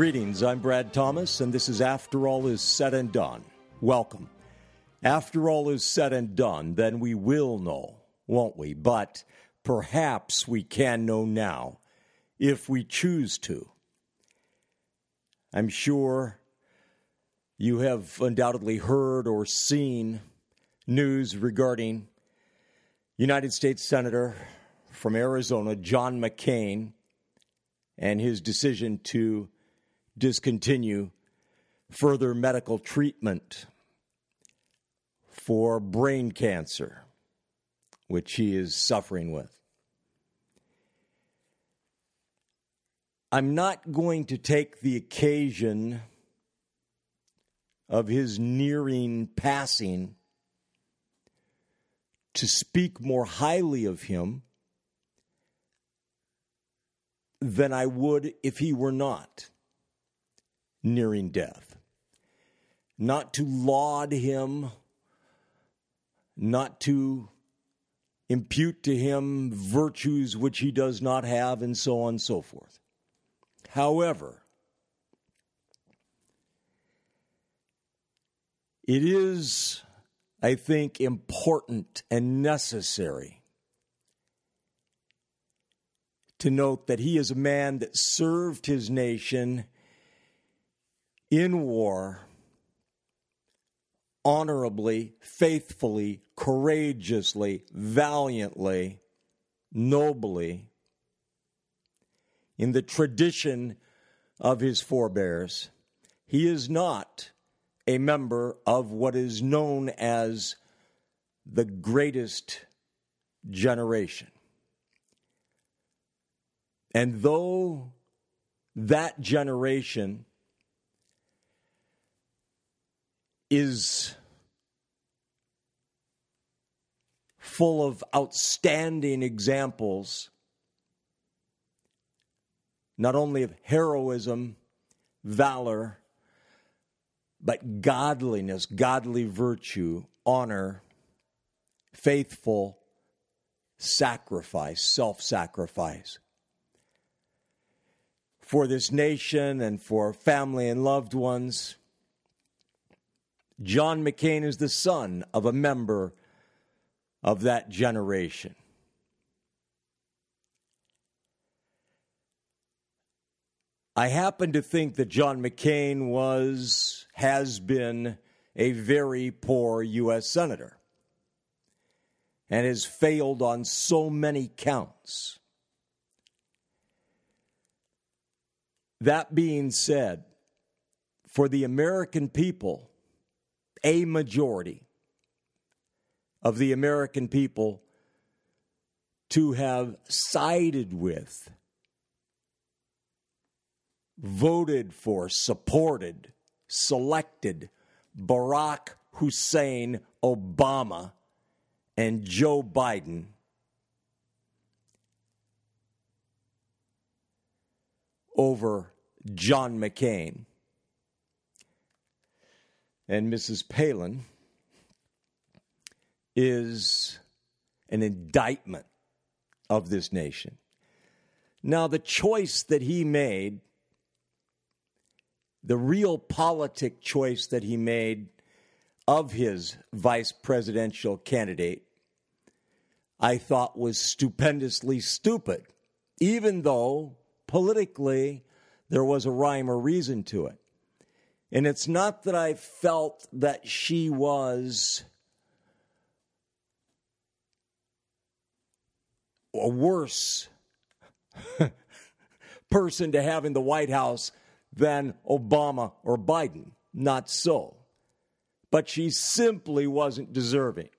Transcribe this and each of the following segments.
Greetings, I'm Brad Thomas, and this is After All Is Said and Done. Welcome. After all is said and done, then we will know, won't we? But perhaps we can know now if we choose to. I'm sure you have undoubtedly heard or seen news regarding United States Senator from Arizona, John McCain, and his decision to discontinue further medical treatment for brain cancer, which he is suffering with. I'm not going to take the occasion of his nearing passing to speak more highly of him than I would if he were not nearing death. Not to laud him, not to impute to him virtues which he does not have, and so on and so forth. However, it is, I think, important and necessary to note that he is a man that served his nation in war honorably, faithfully, courageously, valiantly, nobly, in the tradition of his forebears. He is not a member of what is known as the greatest generation. And though that generation is full of outstanding examples not only of heroism, valor, but godliness, godly virtue, honor, faithful sacrifice, self sacrifice. For this nation and for family and loved ones, John McCain is the son of a member of that generation. I happen to think that John McCain was, has been a very poor U.S. Senator and has failed on so many counts. That being said, for the American people, a majority of the American people to have sided with voted for, supported, selected Barack Hussein Obama and Joe Biden over John McCain and Mrs. Palin is an indictment of this nation. Now, the choice that he made the realpolitik choice that he made of his vice presidential candidate, I thought was stupendously stupid, even though politically there was a rhyme or reason to it. And it's not that I felt that she was a worse person to have in the White House than Obama or Biden. Not so. But she simply wasn't deserving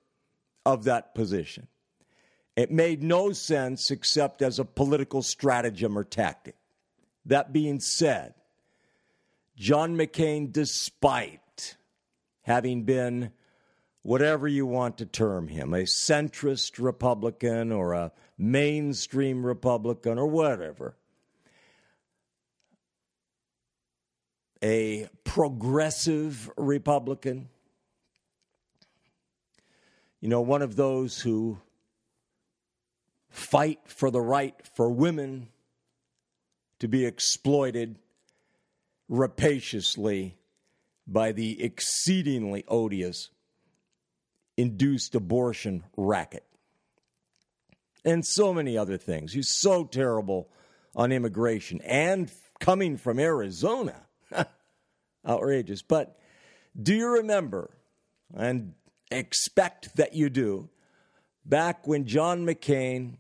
of that position. It made no sense except as a political stratagem or tactic. That being said, John McCain, despite having been whatever you want to term him, a centrist Republican or a mainstream Republican or whatever, a progressive Republican, you know, one of those who fight for the right for women to be exploited rapaciously by the exceedingly odious induced abortion racket. And so many other things. He's so terrible on immigration and coming from Arizona. Outrageous. But do you remember, and expect that you do, back when John McCain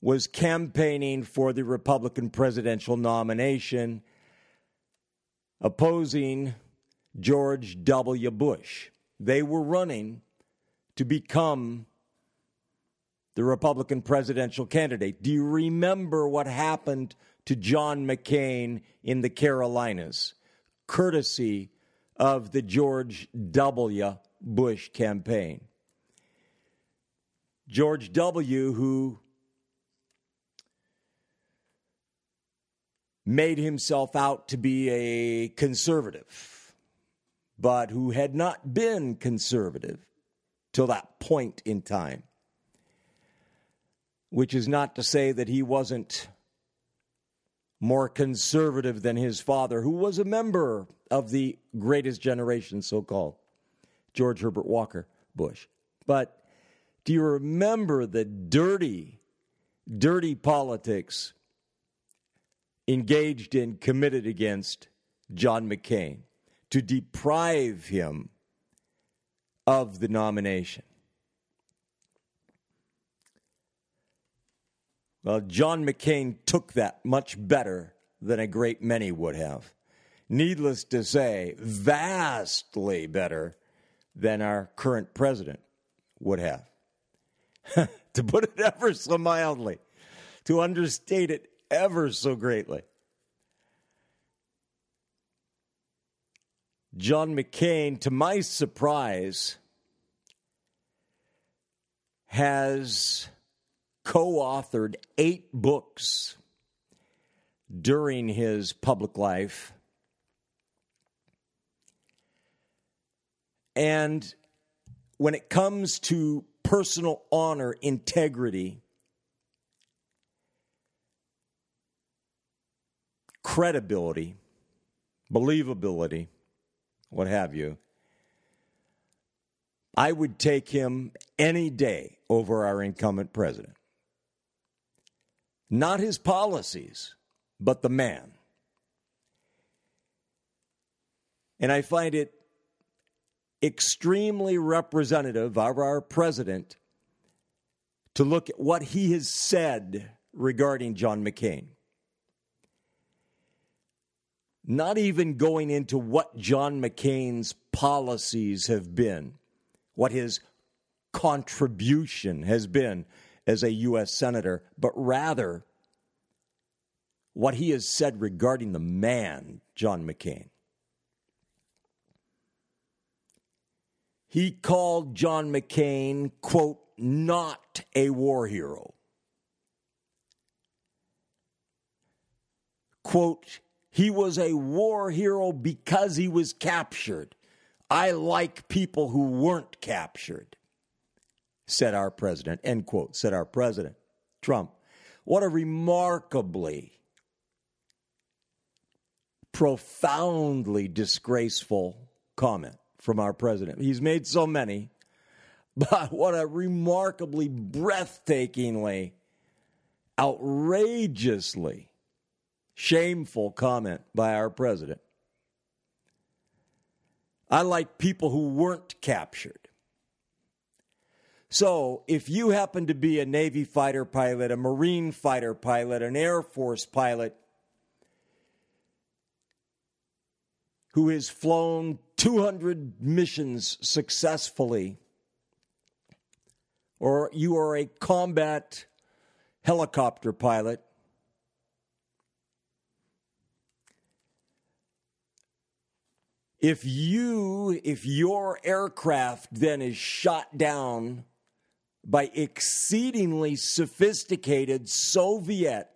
was campaigning for the Republican presidential nomination, opposing George W. Bush. They were running to become the Republican presidential candidate. Do you remember what happened to John McCain in the Carolinas, courtesy of the George W. Bush campaign? George W., who made himself out to be a conservative, but who had not been conservative till that point in time. Which is not to say that he wasn't more conservative than his father, who was a member of the greatest generation, so called, George Herbert Walker Bush. But do you remember the dirty, dirty politics engaged in, committed against John McCain to deprive him of the nomination. Well, John McCain took that much better than a great many would have. Needless to say, vastly better than our current president would have. to put it ever so mildly, to understate it ever so greatly. John McCain, to my surprise, has co authored eight books during his public life. And when it comes to personal honor, integrity, credibility, believability, what have you, I would take him any day over our incumbent president. Not his policies, but the man. And I find it extremely representative of our president to look at what he has said regarding John McCain not even going into what John McCain's policies have been, what his contribution has been as a U.S. Senator, but rather what he has said regarding the man, John McCain. He called John McCain, quote, not a war hero. Quote, he was a war hero because he was captured. I like people who weren't captured, said our president. End quote, said our president, Trump. What a remarkably, profoundly disgraceful comment from our president. He's made so many, but what a remarkably, breathtakingly, outrageously Shameful comment by our president. I like people who weren't captured. So, if you happen to be a Navy fighter pilot, a Marine fighter pilot, an Air Force pilot who has flown 200 missions successfully, or you are a combat helicopter pilot, if you if your aircraft then is shot down by exceedingly sophisticated Soviet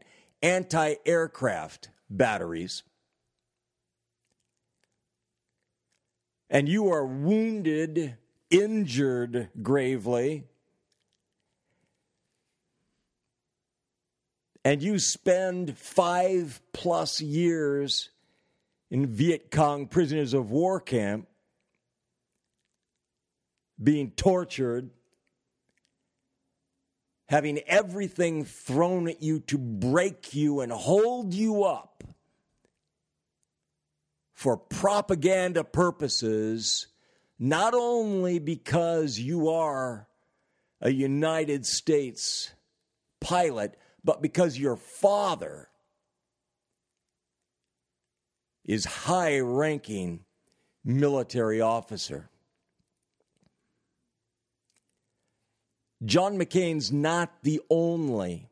anti-aircraft batteries and you are wounded, injured gravely, and you spend five plus years in Viet Cong prisoners of war camp being tortured, having everything thrown at you to break you and hold you up for propaganda purposes, not only because you are a United States pilot, but because your father is high ranking military officer. John McCain's not the only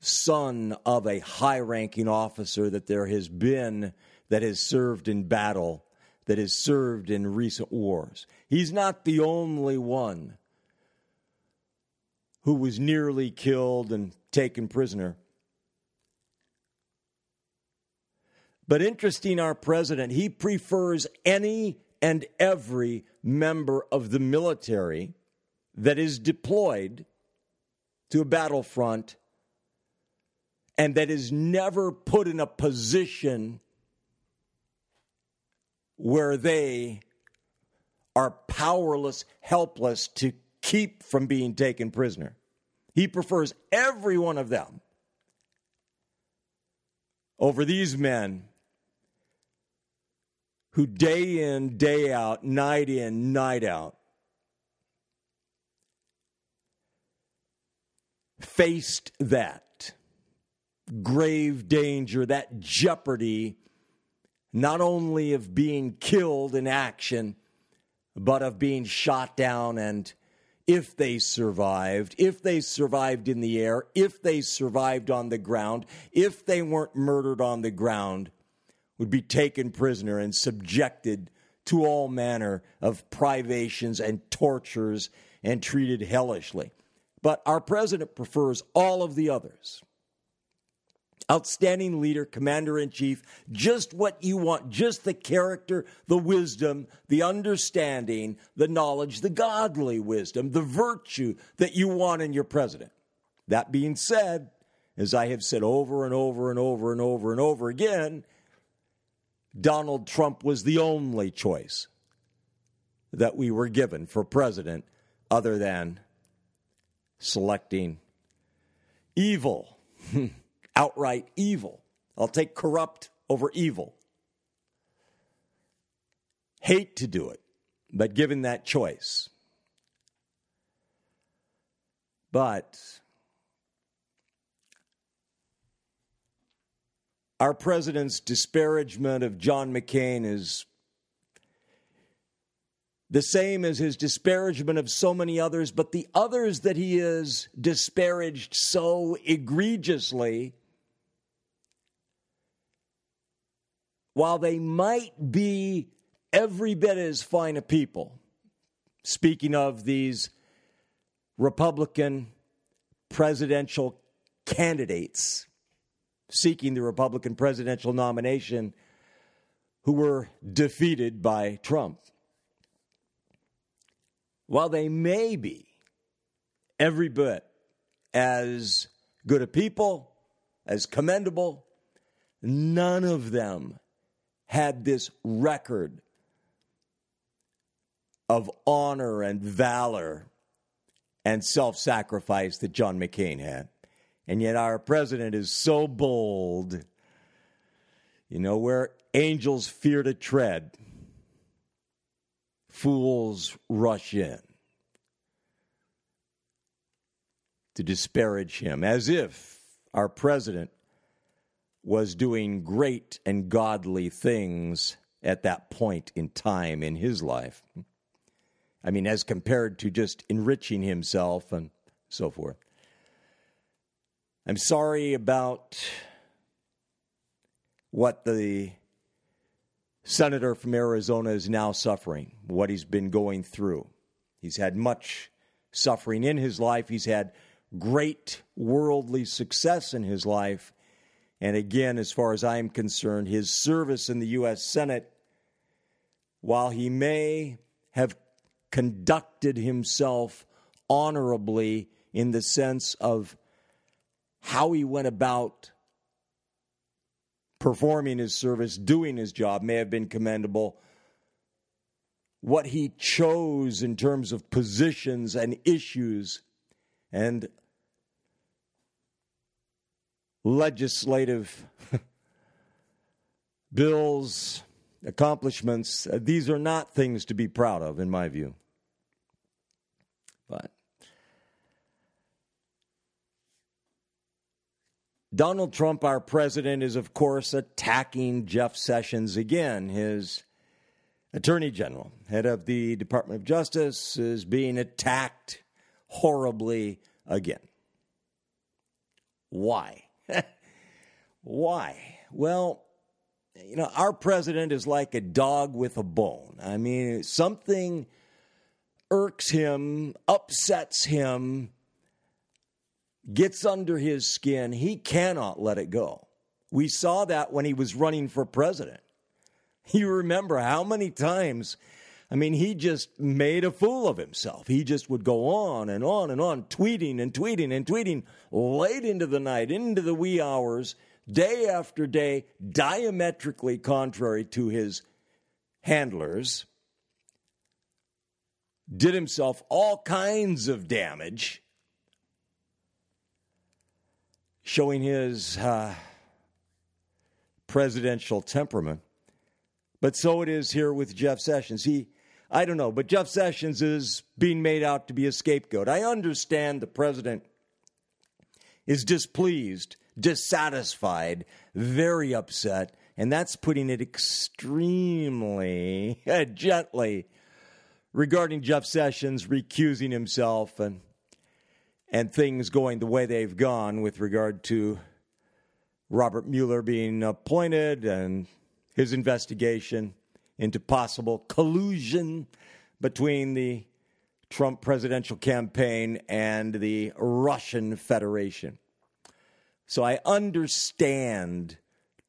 son of a high ranking officer that there has been that has served in battle, that has served in recent wars. He's not the only one who was nearly killed and taken prisoner. But interesting, our president, he prefers any and every member of the military that is deployed to a battlefront and that is never put in a position where they are powerless, helpless to keep from being taken prisoner. He prefers every one of them over these men who day in, day out, night in, night out faced that grave danger, that jeopardy, not only of being killed in action, but of being shot down and if they survived, if they survived in the air, if they survived on the ground, if they weren't murdered on the ground, would be taken prisoner and subjected to all manner of privations and tortures and treated hellishly. But our president prefers all of the others. Outstanding leader, commander in chief, just what you want, just the character, the wisdom, the understanding, the knowledge, the godly wisdom, the virtue that you want in your president. That being said, as I have said over and over and over and over and over again, Donald Trump was the only choice that we were given for president other than selecting evil, outright evil. I'll take corrupt over evil. Hate to do it, but given that choice. But our president's disparagement of John McCain is the same as his disparagement of so many others, but the others that he is disparaged so egregiously, while they might be every bit as fine a people, speaking of these Republican presidential candidates seeking the Republican presidential nomination who were defeated by Trump while they may be every bit as good a people, as commendable, none of them had this record of honor and valor and self sacrifice that John McCain had. And yet our president is so bold. You know, where angels fear to tread, fools rush in to disparage him, as if our president was doing great and godly things at that point in time in his life. I mean, as compared to just enriching himself and so forth. I'm sorry about what the senator from Arizona is now suffering, what he's been going through. He's had much suffering in his life, he's had great worldly success in his life. And again, as far as I'm concerned, his service in the U.S. Senate, while he may have conducted himself honorably in the sense of how he went about performing his service, doing his job may have been commendable. What he chose in terms of positions and issues and legislative bills, accomplishments, these are not things to be proud of, in my view. Donald Trump, our president, is of course attacking Jeff Sessions again. His attorney general, head of the Department of Justice, is being attacked horribly again. Why? Why? Well, you know, our president is like a dog with a bone. I mean, something irks him, upsets him, gets under his skin. He cannot let it go. We saw that when he was running for president. You remember how many times, I mean, he just made a fool of himself. He just would go on and on and on, tweeting and tweeting and tweeting late into the night, into the wee hours day after day, diametrically contrary to his handlers, did himself all kinds of damage, showing his uh, presidential temperament. But so it is here with Jeff Sessions. He, I don't know, but Jeff Sessions is being made out to be a scapegoat. I understand the president is displeased dissatisfied, very upset, and that's putting it extremely gently regarding Jeff Sessions recusing himself and and things going the way they've gone with regard to Robert Mueller being appointed and his investigation into possible collusion between the Trump presidential campaign and the Russian Federation. So I understand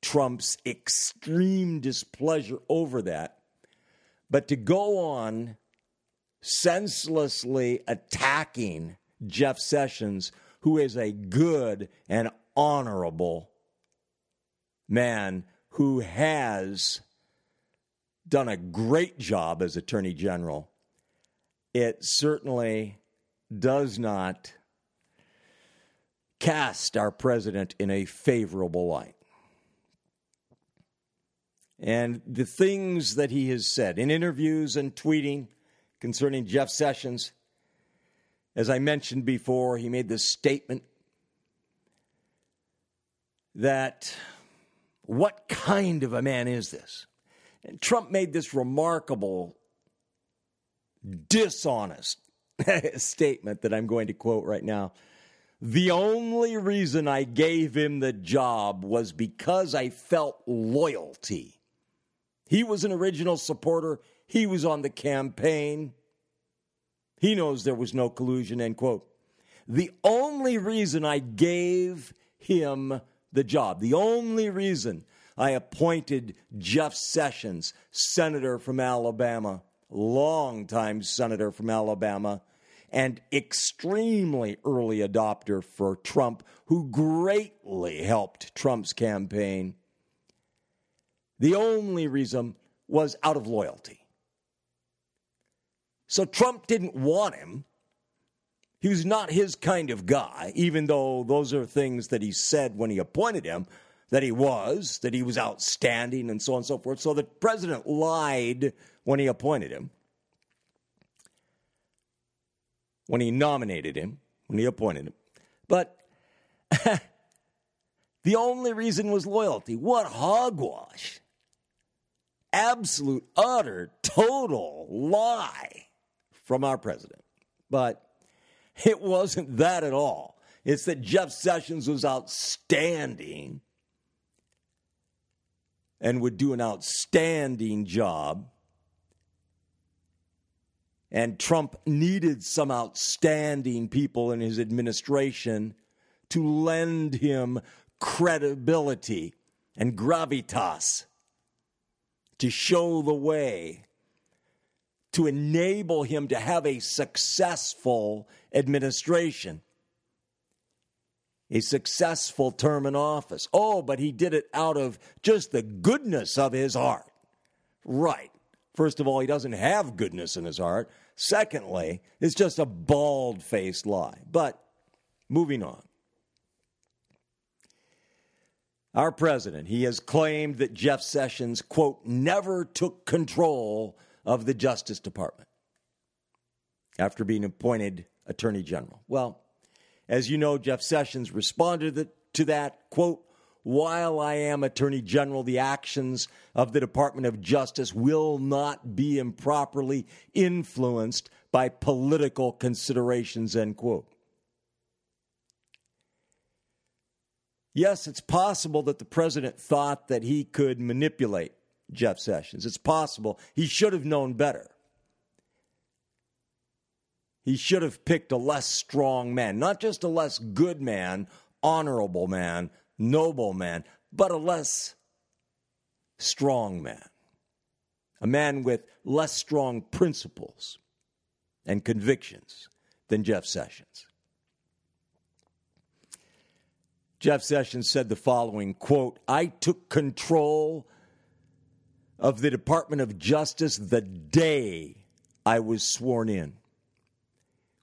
Trump's extreme displeasure over that. But to go on senselessly attacking Jeff Sessions, who is a good and honorable man who has done a great job as Attorney General, it certainly does not cast our president in a favorable light. And the things that he has said in interviews and tweeting concerning Jeff Sessions, as I mentioned before, he made this statement that what kind of a man is this? And Trump made this remarkable, dishonest statement that I'm going to quote right now the only reason I gave him the job was because I felt loyalty. He was an original supporter, he was on the campaign. He knows there was no collusion, end quote. The only reason I gave him the job, the only reason I appointed Jeff Sessions, senator from Alabama, longtime senator from Alabama, and extremely early adopter for Trump, who greatly helped Trump's campaign. The only reason was out of loyalty. So Trump didn't want him. He was not his kind of guy, even though those are things that he said when he appointed him that he was, that he was outstanding, and so on and so forth. So the president lied when he appointed him when he nominated him, when he appointed him. But the only reason was loyalty. What hogwash! Absolute, utter, total lie from our president. But it wasn't that at all. It's that Jeff Sessions was outstanding and would do an outstanding job and Trump needed some outstanding people in his administration to lend him credibility and gravitas, to show the way, to enable him to have a successful administration. a successful term in office. Oh, but he did it out of just the goodness of his heart. Right. First of all, he doesn't have goodness in his heart. Secondly, it's just a bald faced lie. But moving on. Our president, he has claimed that Jeff Sessions, quote, never took control of the Justice Department after being appointed Attorney General. Well, as you know, Jeff Sessions responded to that, quote, while I am Attorney General, the actions of the Department of Justice will not be improperly influenced by political considerations, end quote. Yes, it's possible that the president thought that he could manipulate Jeff Sessions. It's possible. He should have known better. He should have picked a less strong man, not just a less good man, honorable man, noble man, but a less strong man. A man with less strong principles and convictions than Jeff Sessions. Jeff Sessions said the following quote, I took control of the Department of Justice the day I was sworn in,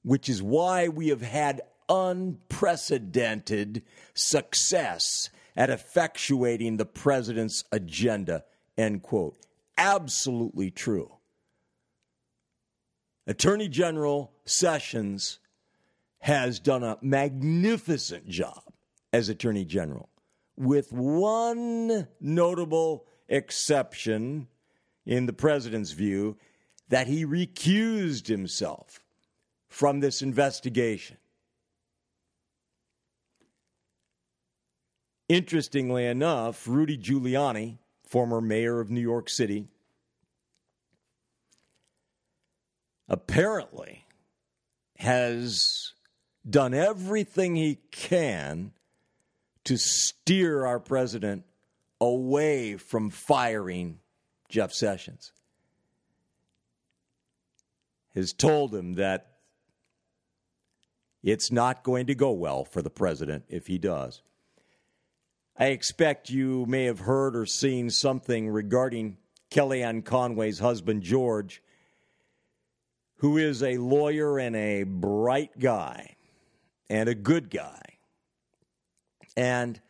which is why we have had unprecedented success at effectuating the president's agenda, end quote. Absolutely true. Attorney General Sessions has done a magnificent job as Attorney General, with one notable exception in the president's view that he recused himself from this investigation. Interestingly enough, Rudy Giuliani, former mayor of New York City, apparently has done everything he can to steer our president away from firing Jeff Sessions. Has told him that it's not going to go well for the president if he does. I expect you may have heard or seen something regarding Kellyanne Conway's husband, George, who is a lawyer and a bright guy and a good guy and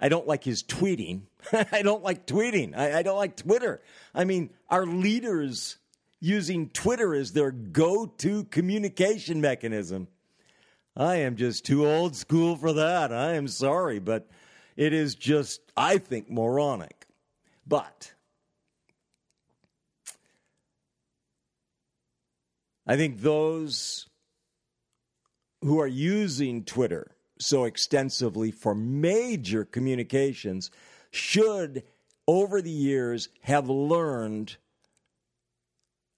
I don't like his tweeting. I don't like tweeting. I, I, don't like Twitter. I mean, our leaders using Twitter as their go to communication mechanism. I am just too old school for that. I am sorry, but it is just, I think, moronic. But I think those who are using Twitter so extensively for major communications should, over the years, have learned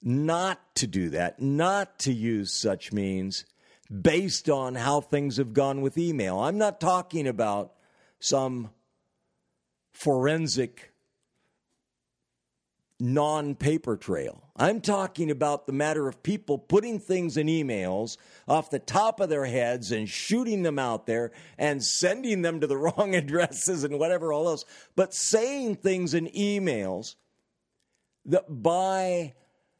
not to do that, not to use such means based on how things have gone with email. I'm not talking about some forensic non paper trail. I'm talking about the matter of people putting things in emails off the top of their heads and shooting them out there and sending them to the wrong addresses and whatever all else, but saying things in emails that by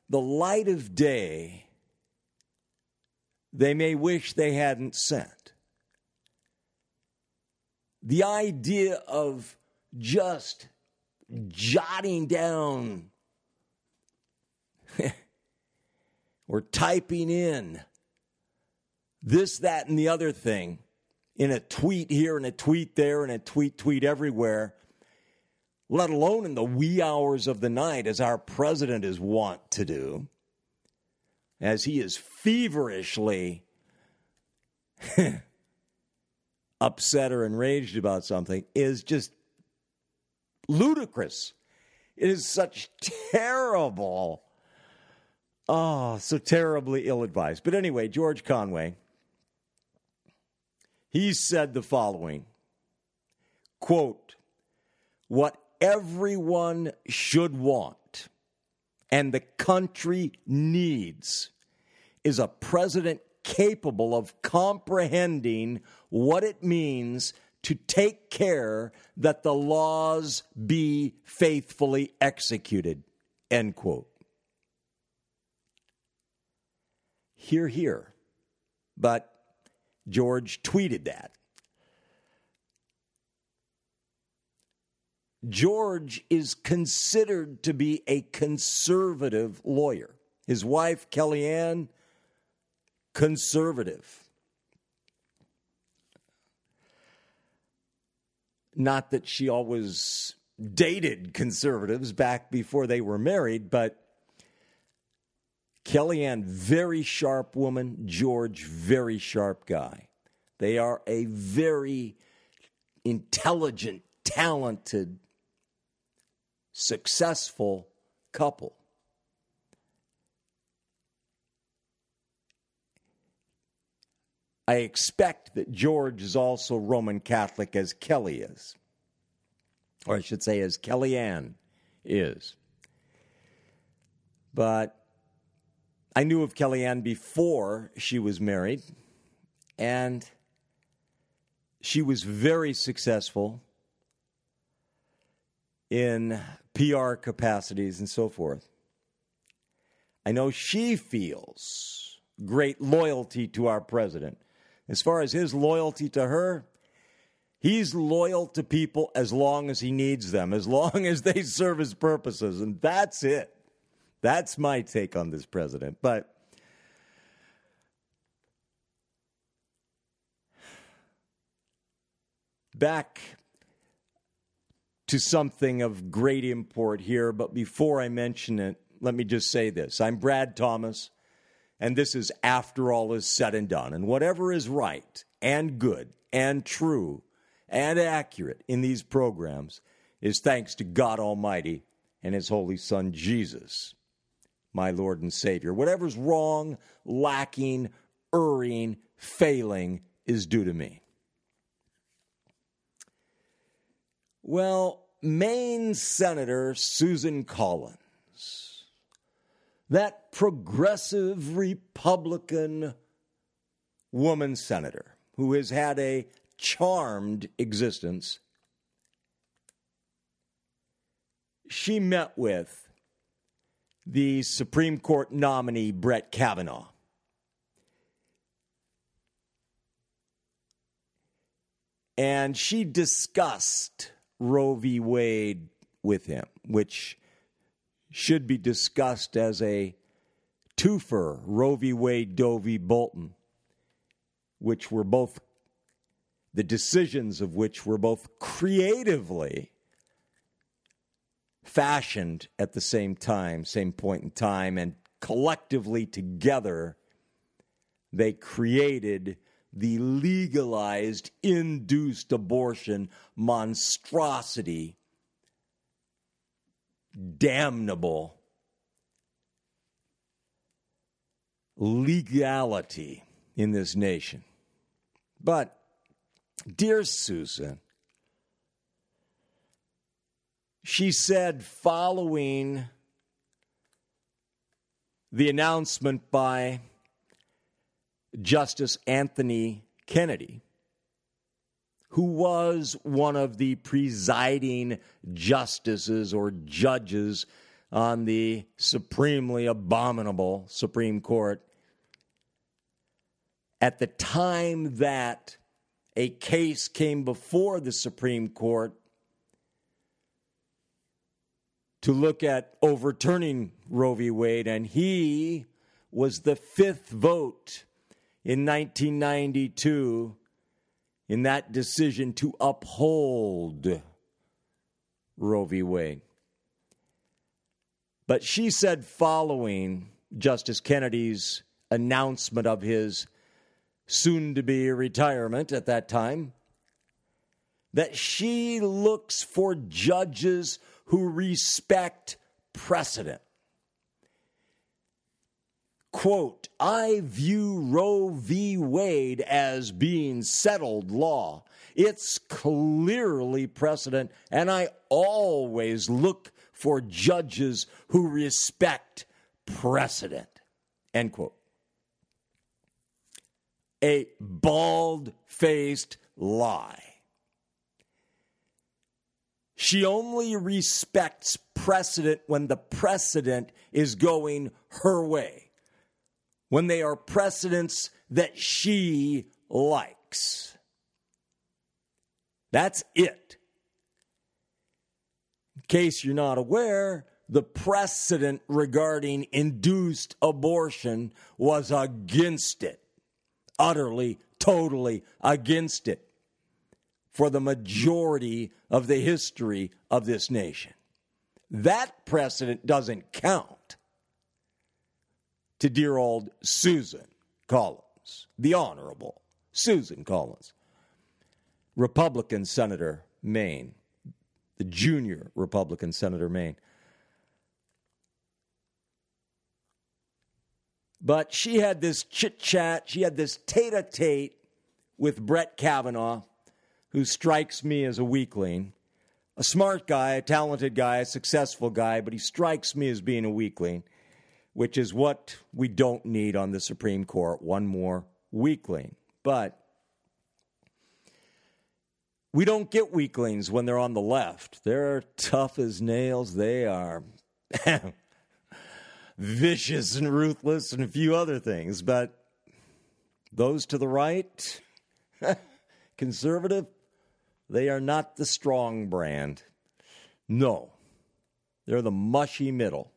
the light of day they may wish they hadn't sent. The idea of just jotting down. Or typing in this, that, and the other thing in a tweet here and a tweet there and a tweet, tweet everywhere, let alone in the wee hours of the night, as our president is wont to do, as he is feverishly upset or enraged about something, is just ludicrous. It is such terrible Oh, so terribly ill advised. But anyway, George Conway, he said the following quote, What everyone should want and the country needs is a president capable of comprehending what it means to take care that the laws be faithfully executed. End quote. Hear, hear. But George tweeted that. George is considered to be a conservative lawyer. His wife, Kellyanne, conservative. Not that she always dated conservatives back before they were married, but Kellyanne, very sharp woman. George, very sharp guy. They are a very intelligent, talented, successful couple. I expect that George is also Roman Catholic as Kelly is. Or I should say, as Kellyanne is. But I knew of Kellyanne before she was married, and she was very successful in PR capacities and so forth. I know she feels great loyalty to our president. As far as his loyalty to her, he's loyal to people as long as he needs them, as long as they serve his purposes, and that's it. That's my take on this president. But back to something of great import here, but before I mention it, let me just say this. I'm Brad Thomas and this is after all is said and done. And whatever is right and good and true and accurate in these programs is thanks to God Almighty and His Holy Son, Jesus, my Lord and Savior. Whatever's wrong, lacking, erring, failing is due to me. Well, Maine Senator Susan Collins that progressive Republican woman senator who has had a charmed existence, she met with the Supreme Court nominee Brett Kavanaugh. And she discussed Roe v. Wade with him, which should be discussed as a twofer, Roe v. Wade, Doe v. Bolton, which were both, the decisions of which were both creatively fashioned at the same time, same point in time, and collectively together, they created the legalized induced abortion monstrosity damnable legality in this nation. But, dear Susan, she said following the announcement by Justice Anthony Kennedy who was one of the presiding justices or judges on the supremely abominable Supreme Court, at the time that a case came before the Supreme Court to look at overturning Roe v. Wade, and he was the fifth vote in 1992 in that decision to uphold Roe v. Wade. But she said, following Justice Kennedy's announcement of his soon to be retirement at that time, that she looks for judges who respect precedent quote, I view Roe v. Wade as being settled law. It's clearly precedent, and I always look for judges who respect precedent. End quote. a bald faced lie. She only respects precedent when the precedent is going her way, when they are precedents that she likes. That's it. In case you're not aware, the precedent regarding induced abortion was against it, utterly, totally against it for the majority of the history of this nation. That precedent doesn't count to dear old Susan Collins, the Honorable Susan Collins, Republican Senator, Maine, the junior Republican Senator, Maine. But she had this chit chat, she had this tete a tete with Brett Kavanaugh who strikes me as a weakling. A smart guy, a talented guy, a successful guy, but he strikes me as being a weakling, which is what we don't need on the Supreme Court one more weakling. But we don't get weaklings when they're on the left. They're tough as nails. They are vicious and ruthless and a few other things. But those to the right, conservative, they are not the strong brand. No, they're the mushy middle.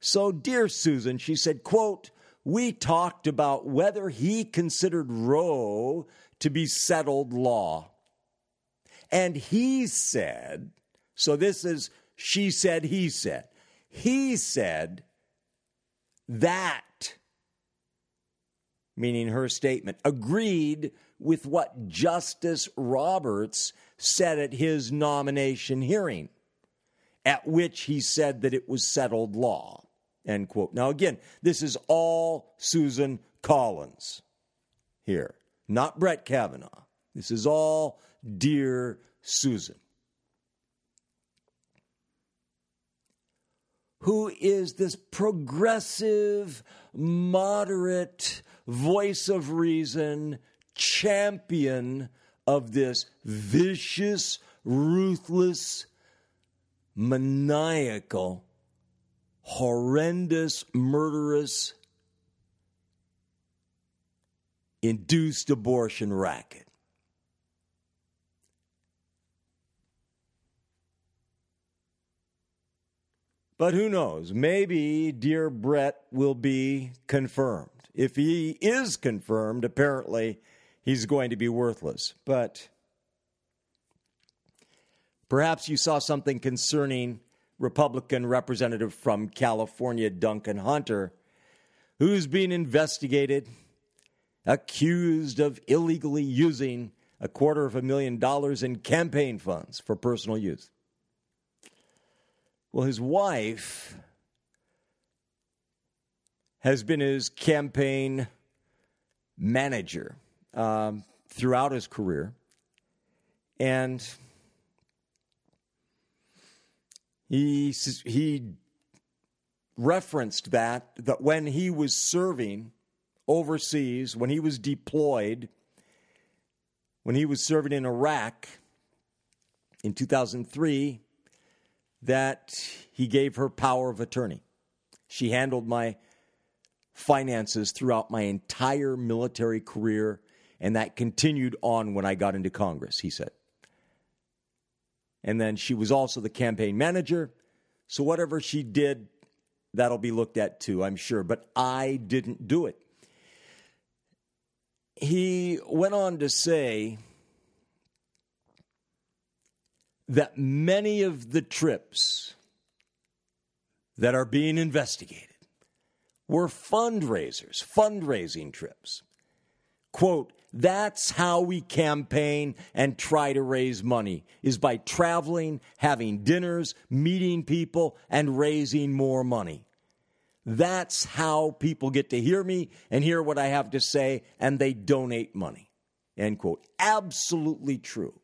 So, dear Susan, she said, quote, we talked about whether he considered Roe to be settled law. And he said, so this is, she said, he said. He said that, meaning her statement, agreed with what Justice Roberts said at his nomination hearing, at which he said that it was settled law. End quote. Now, again, this is all Susan Collins here, not Brett Kavanaugh. This is all dear Susan. Who is this progressive, moderate voice of reason, champion of this vicious, ruthless, maniacal, horrendous, murderous, induced abortion racket. But who knows? Maybe dear Brett will be confirmed. If he is confirmed, apparently he's going to be worthless. But perhaps you saw something concerning Republican representative from California, Duncan Hunter, who's being investigated, accused of illegally using a quarter of a million dollars in campaign funds for personal use. Well, his wife has been his campaign manager um, throughout his career. And he, he referenced that, that when he was serving overseas, when he was deployed, when he was serving in Iraq in 2003, that he gave her power of attorney. She handled my finances throughout my entire military career and that continued on when I got into Congress, he said. And then she was also the campaign manager. So whatever she did, that'll be looked at too, I'm sure. But I didn't do it. He went on to say that many of the trips that are being investigated were fundraisers, fundraising trips. Quote, that's how we campaign and try to raise money is by traveling, having dinners, meeting people and raising more money. That's how people get to hear me and hear what I have to say and they donate money. End quote. Absolutely true.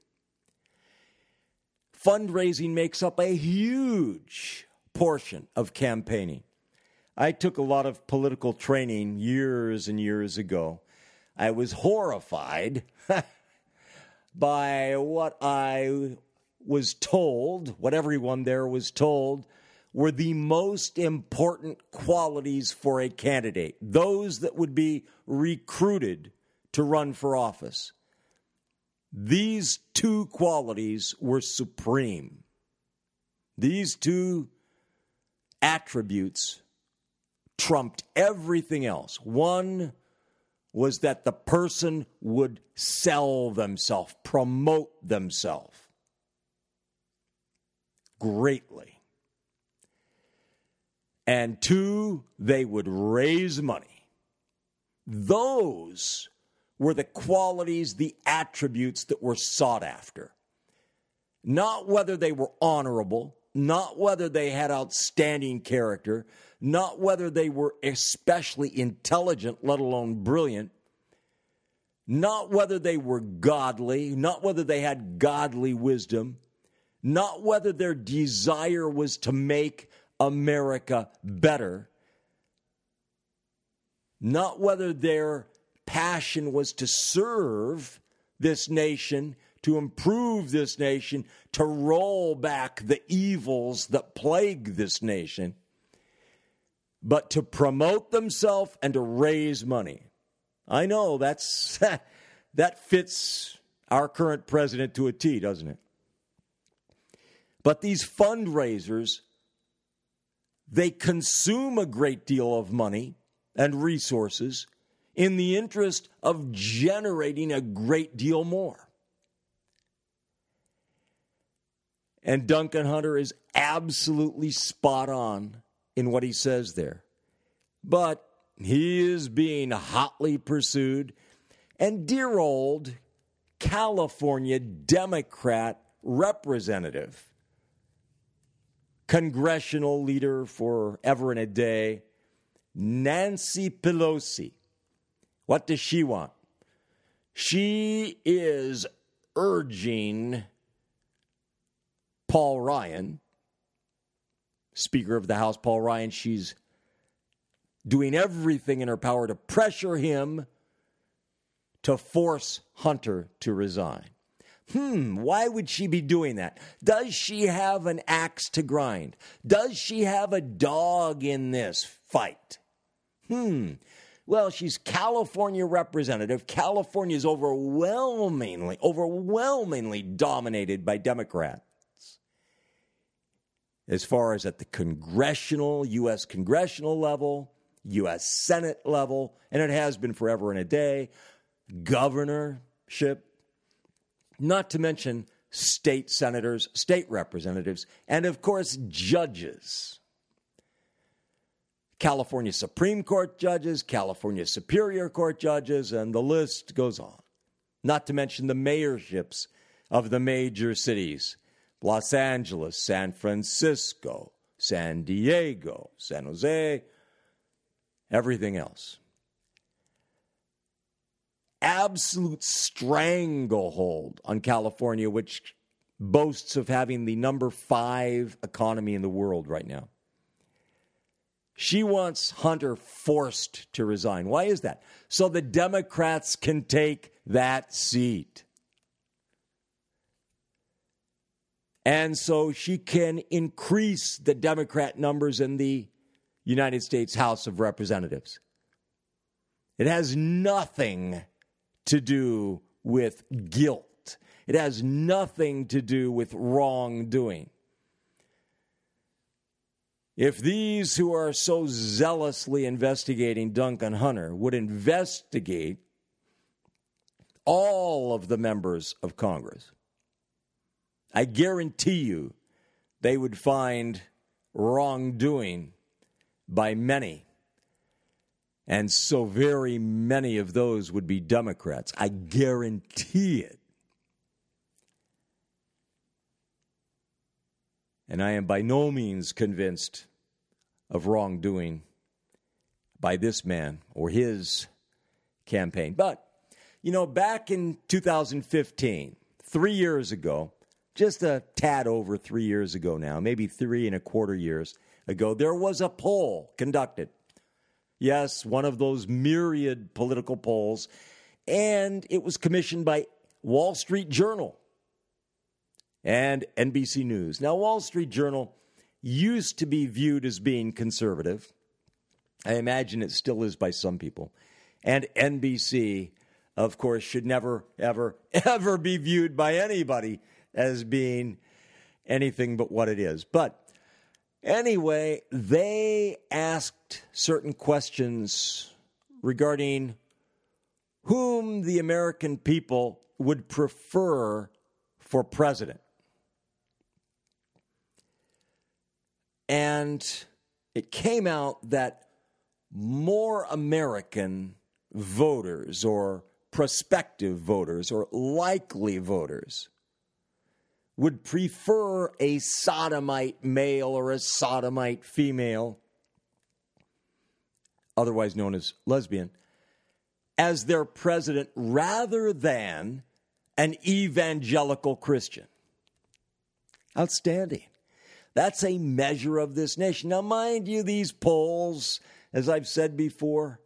Fundraising makes up a huge portion of campaigning. I took a lot of political training years and years ago I was horrified by what I was told, what everyone there was told, were the most important qualities for a candidate, those that would be recruited to run for office. These two qualities were supreme. These two attributes trumped everything else. One was that the person would sell themselves, promote themselves greatly. And two, they would raise money. Those were the qualities, the attributes that were sought after. Not whether they were honorable, not whether they had outstanding character, not whether they were especially intelligent, let alone brilliant, not whether they were godly, not whether they had godly wisdom, not whether their desire was to make America better, not whether their passion was to serve this nation, to improve this nation, to roll back the evils that plague this nation, but to promote themselves and to raise money. I know that's that fits our current president to a T, doesn't it? But these fundraisers they consume a great deal of money and resources in the interest of generating a great deal more. And Duncan Hunter is absolutely spot on in what he says there. But he is being hotly pursued. And dear old California Democrat representative congressional leader forever and a day, Nancy Pelosi. What does she want? She is urging Paul Ryan, Speaker of the House, Paul Ryan, she's doing everything in her power to pressure him to force Hunter to resign. Hmm, why would she be doing that? Does she have an axe to grind? Does she have a dog in this fight? Hmm. Well, she's California representative. California is overwhelmingly, overwhelmingly dominated by Democrats. As far as at the congressional, U.S. congressional level, U.S. Senate level, and it has been forever and a day, governorship, not to mention state senators, state representatives, and of course, judges. California Supreme Court judges, California Superior Court judges, and the list goes on. Not to mention the mayorships of the major cities Los Angeles, San Francisco, San Diego, San Jose, everything else absolute stranglehold on California, which boasts of having the number five economy in the world right now. She wants Hunter forced to resign. Why is that? So the Democrats can take that seat. And so she can increase the Democrat numbers in the United States House of Representatives. It has nothing to do with guilt, it has nothing to do with wrongdoing. If these who are so zealously investigating Duncan Hunter would investigate all of the members of Congress, I guarantee you they would find wrongdoing by many and so very many of those would be Democrats. I guarantee it. And I am by no means convinced of wrongdoing by this man or his campaign. But, you know, back in 2015, three years ago, just a tad over three years ago now, maybe three and a quarter years ago, there was a poll conducted Yes, one of those myriad political polls. And it was commissioned by Wall Street Journal and NBC News. Now, Wall Street Journal used to be viewed as being conservative. I imagine it still is by some people. And NBC, of course, should never, ever, ever be viewed by anybody as being anything but what it is. But anyway, they asked certain questions regarding whom the American people would prefer for president. And it came out that more American voters or prospective voters or likely voters would prefer a sodomite male or a sodomite female, otherwise known as lesbian, as their president rather than an evangelical Christian. Outstanding. That's a measure of this nation. Now, mind you, these polls, as I've said before,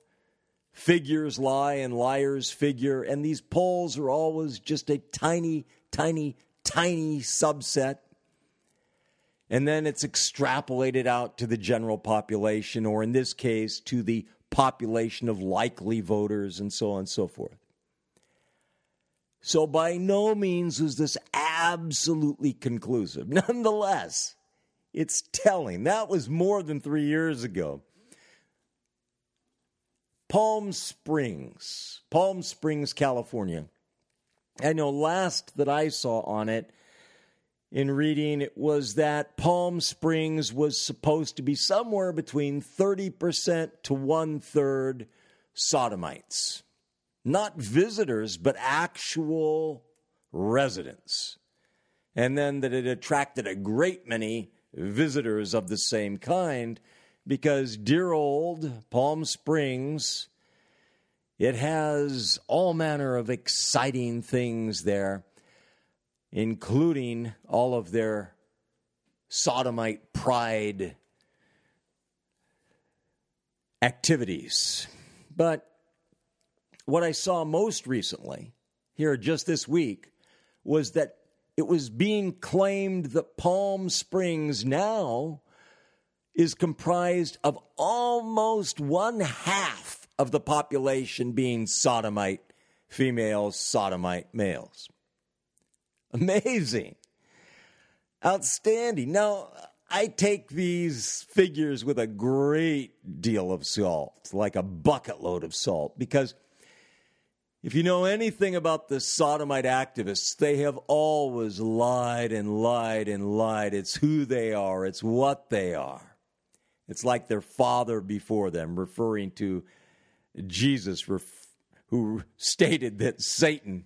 figures lie and liars figure, and these polls are always just a tiny, tiny, tiny subset. And then it's extrapolated out to the general population, or in this case, to the population of likely voters, and so on and so forth. So, by no means was this absolutely conclusive. Nonetheless, it's telling. That was more than three years ago. Palm Springs, Palm Springs, California. I know last that I saw on it in reading it was that Palm Springs was supposed to be somewhere between 30% to one third sodomites. Not visitors, but actual residents. And then that it attracted a great many visitors of the same kind because dear old Palm Springs, it has all manner of exciting things there, including all of their sodomite pride activities. But what I saw most recently, here just this week, was that it was being claimed that Palm Springs now is comprised of almost one half of the population being sodomite females, sodomite males. Amazing. Outstanding. Now, I take these figures with a great deal of salt, like a bucket load of salt, because if you know anything about the sodomite activists, they have always lied and lied and lied. It's who they are, it's what they are. It's like their father before them, referring to Jesus, who stated that Satan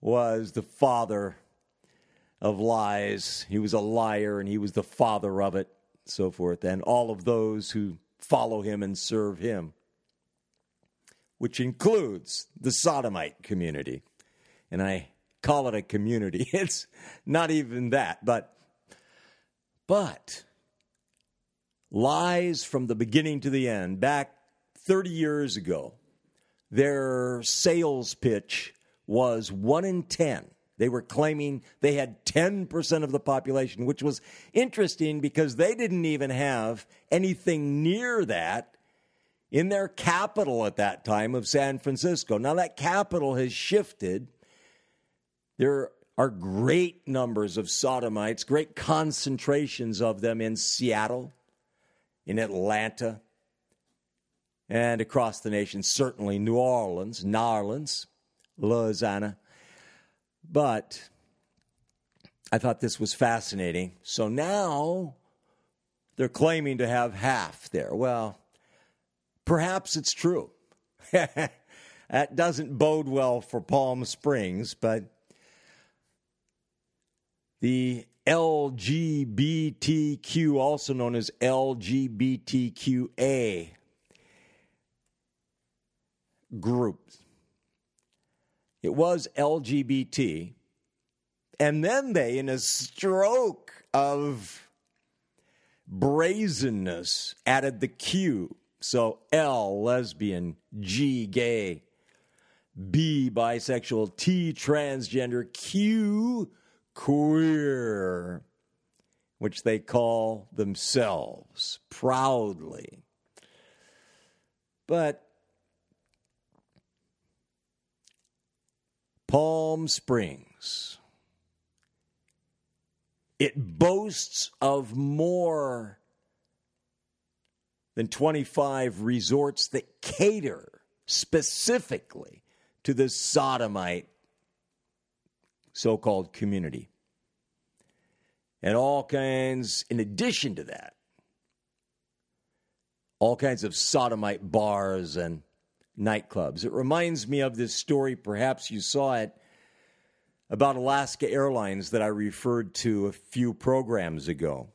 was the father of lies. He was a liar and he was the father of it, so forth. And all of those who follow him and serve him which includes the sodomite community. And I call it a community. It's not even that, but but lies from the beginning to the end. Back 30 years ago, their sales pitch was 1 in 10. They were claiming they had 10% of the population, which was interesting because they didn't even have anything near that in their capital at that time of San Francisco. Now, that capital has shifted. There are great numbers of sodomites, great concentrations of them in Seattle, in Atlanta, and across the nation, certainly New Orleans, Narlands, Louisiana. But I thought this was fascinating. So now they're claiming to have half there. Well, Perhaps it's true. that doesn't bode well for Palm Springs, but the LGBTQ, also known as LGBTQA groups. It was LGBT. And then they, in a stroke of brazenness, added the Q so L, lesbian, G, gay. B, bisexual, T, transgender, Q, queer, which they call themselves proudly. But Palm Springs, it boasts of more than 25 resorts that cater specifically to the sodomite so called community. And all kinds, in addition to that, all kinds of sodomite bars and nightclubs. It reminds me of this story, perhaps you saw it, about Alaska Airlines that I referred to a few programs ago.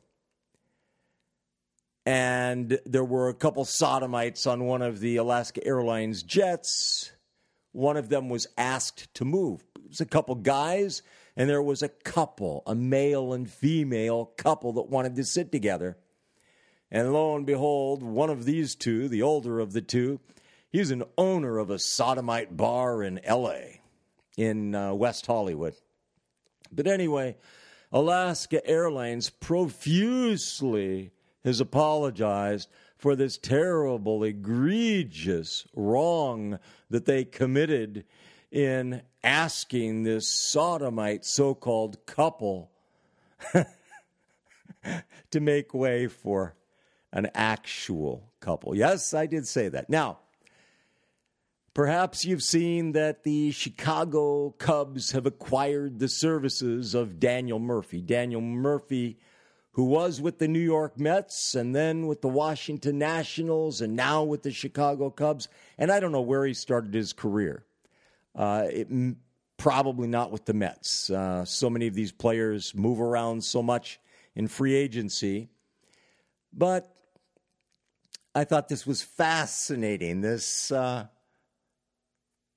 And there were a couple sodomites on one of the Alaska Airlines jets one of them was asked to move. It was a couple guys, and there was a couple, a male and female couple that wanted to sit together. And lo and behold, one of these two, the older of the two, he's an owner of a sodomite bar in LA, in uh, West Hollywood. But anyway, Alaska Airlines profusely has apologized for this terrible, egregious wrong that they committed in asking this sodomite so called couple to make way for an actual couple. Yes, I did say that. Now, perhaps you've seen that the Chicago Cubs have acquired the services of Daniel Murphy. Daniel Murphy who was with the New York Mets and then with the Washington Nationals and now with the Chicago Cubs. And I don't know where he started his career. Uh, it, probably not with the Mets. Uh, so many of these players move around so much in free agency. But I thought this was fascinating. This uh,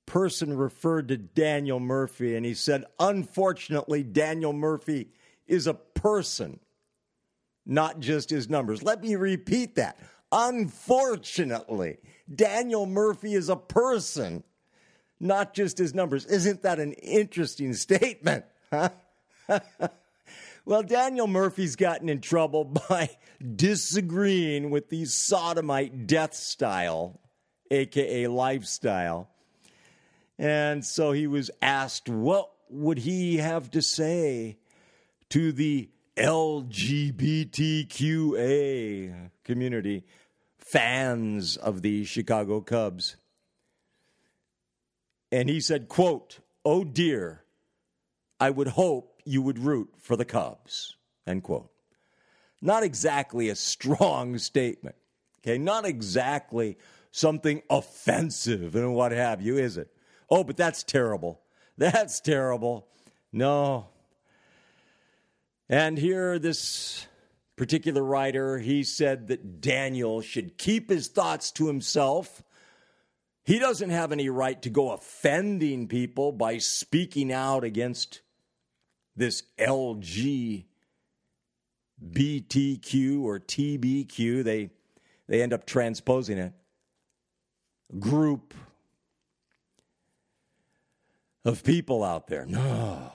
person referred to Daniel Murphy and he said, Unfortunately, Daniel Murphy is a person not just his numbers. Let me repeat that. Unfortunately, Daniel Murphy is a person, not just his numbers. Isn't that an interesting statement? Well, Daniel Murphy's gotten in trouble by disagreeing with the sodomite death style, aka lifestyle. And so he was asked, what would he have to say to the LGBTQA community, fans of the Chicago Cubs. And he said, quote, Oh dear, I would hope you would root for the Cubs, end quote. Not exactly a strong statement, okay? Not exactly something offensive and what have you, is it? Oh, but that's terrible. That's terrible. No, and here, this particular writer, he said that Daniel should keep his thoughts to himself. He doesn't have any right to go offending people by speaking out against this LGBTQ or TBQ. They, they end up transposing it. Group of people out there. No.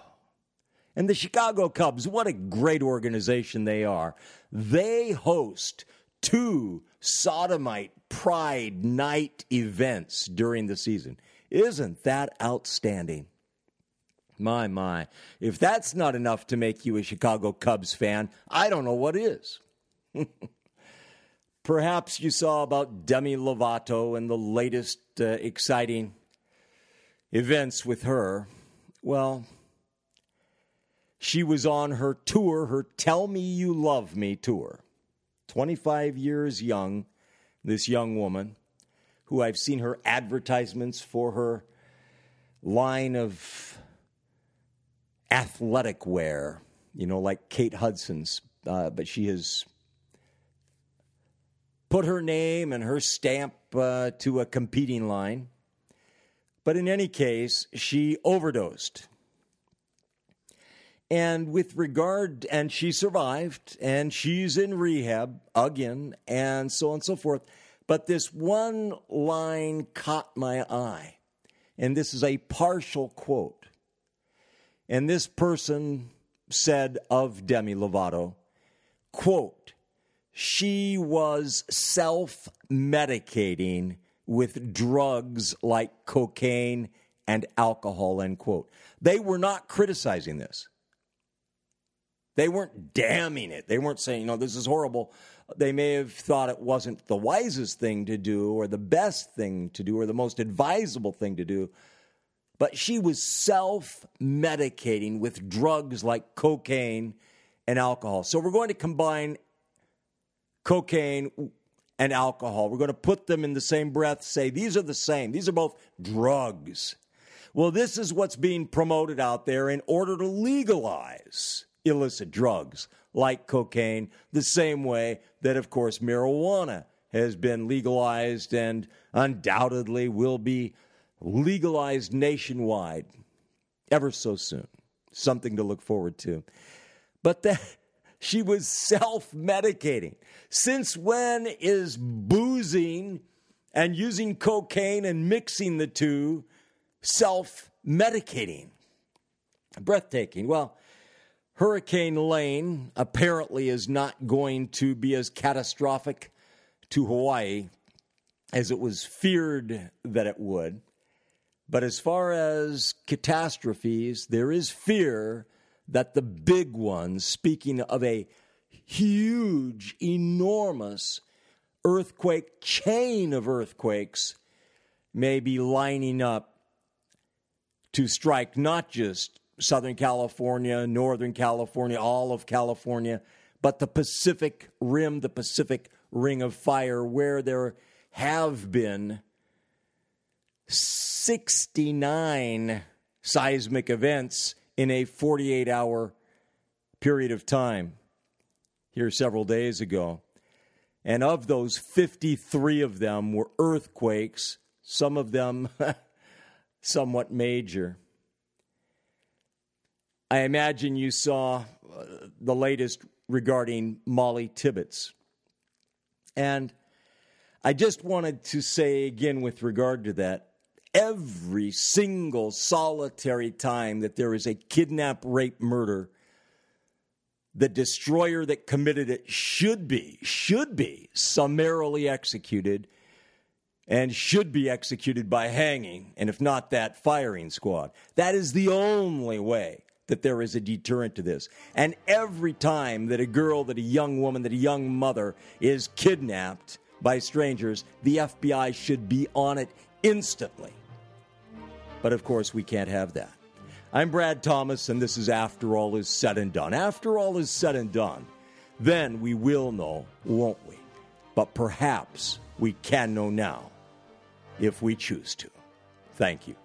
And the Chicago Cubs, what a great organization they are. They host two sodomite pride night events during the season. Isn't that outstanding? My, my. If that's not enough to make you a Chicago Cubs fan, I don't know what is. Perhaps you saw about Demi Lovato and the latest uh, exciting events with her. Well, she was on her tour, her Tell Me You Love Me tour. 25 years young, this young woman, who I've seen her advertisements for her line of athletic wear, you know, like Kate Hudson's, uh, but she has put her name and her stamp uh, to a competing line. But in any case, she overdosed and with regard, and she survived, and she's in rehab again, and so on and so forth. But this one line caught my eye. And this is a partial quote. And this person said of Demi Lovato, quote, she was self medicating with drugs like cocaine and alcohol, end quote. They were not criticizing this. They weren't damning it. They weren't saying, you know, this is horrible. They may have thought it wasn't the wisest thing to do or the best thing to do or the most advisable thing to do. But she was self medicating with drugs like cocaine and alcohol. So we're going to combine cocaine and alcohol. We're going to put them in the same breath, say these are the same. These are both drugs. Well, this is what's being promoted out there in order to legalize illicit drugs like cocaine, the same way that, of course, marijuana has been legalized and undoubtedly will be legalized nationwide ever so soon. Something to look forward to. But that she was self medicating. Since when is boozing and using cocaine and mixing the two self medicating? Breathtaking. Well, Hurricane Lane apparently is not going to be as catastrophic to Hawaii as it was feared that it would. But as far as catastrophes, there is fear that the big ones, speaking of a huge, enormous earthquake chain of earthquakes, may be lining up to strike not just Southern California, Northern California, all of California, but the Pacific Rim, the Pacific Ring of Fire, where there have been 69 seismic events in a 48 hour period of time here several days ago. And of those, 53 of them were earthquakes, some of them somewhat major. I imagine you saw uh, the latest regarding Molly Tibbetts. And I just wanted to say again with regard to that every single solitary time that there is a kidnap, rape, murder, the destroyer that committed it should be, should be summarily executed and should be executed by hanging, and if not that, firing squad. That is the only way that there is a deterrent to this. And every time that a girl, that a young woman, that a young mother is kidnapped by strangers, the FBI should be on it instantly. But of course, we can't have that. I'm Brad Thomas, and this is After All Is Said and Done. After all is said and done, then we will know, won't we? But perhaps we can know now if we choose to. Thank you.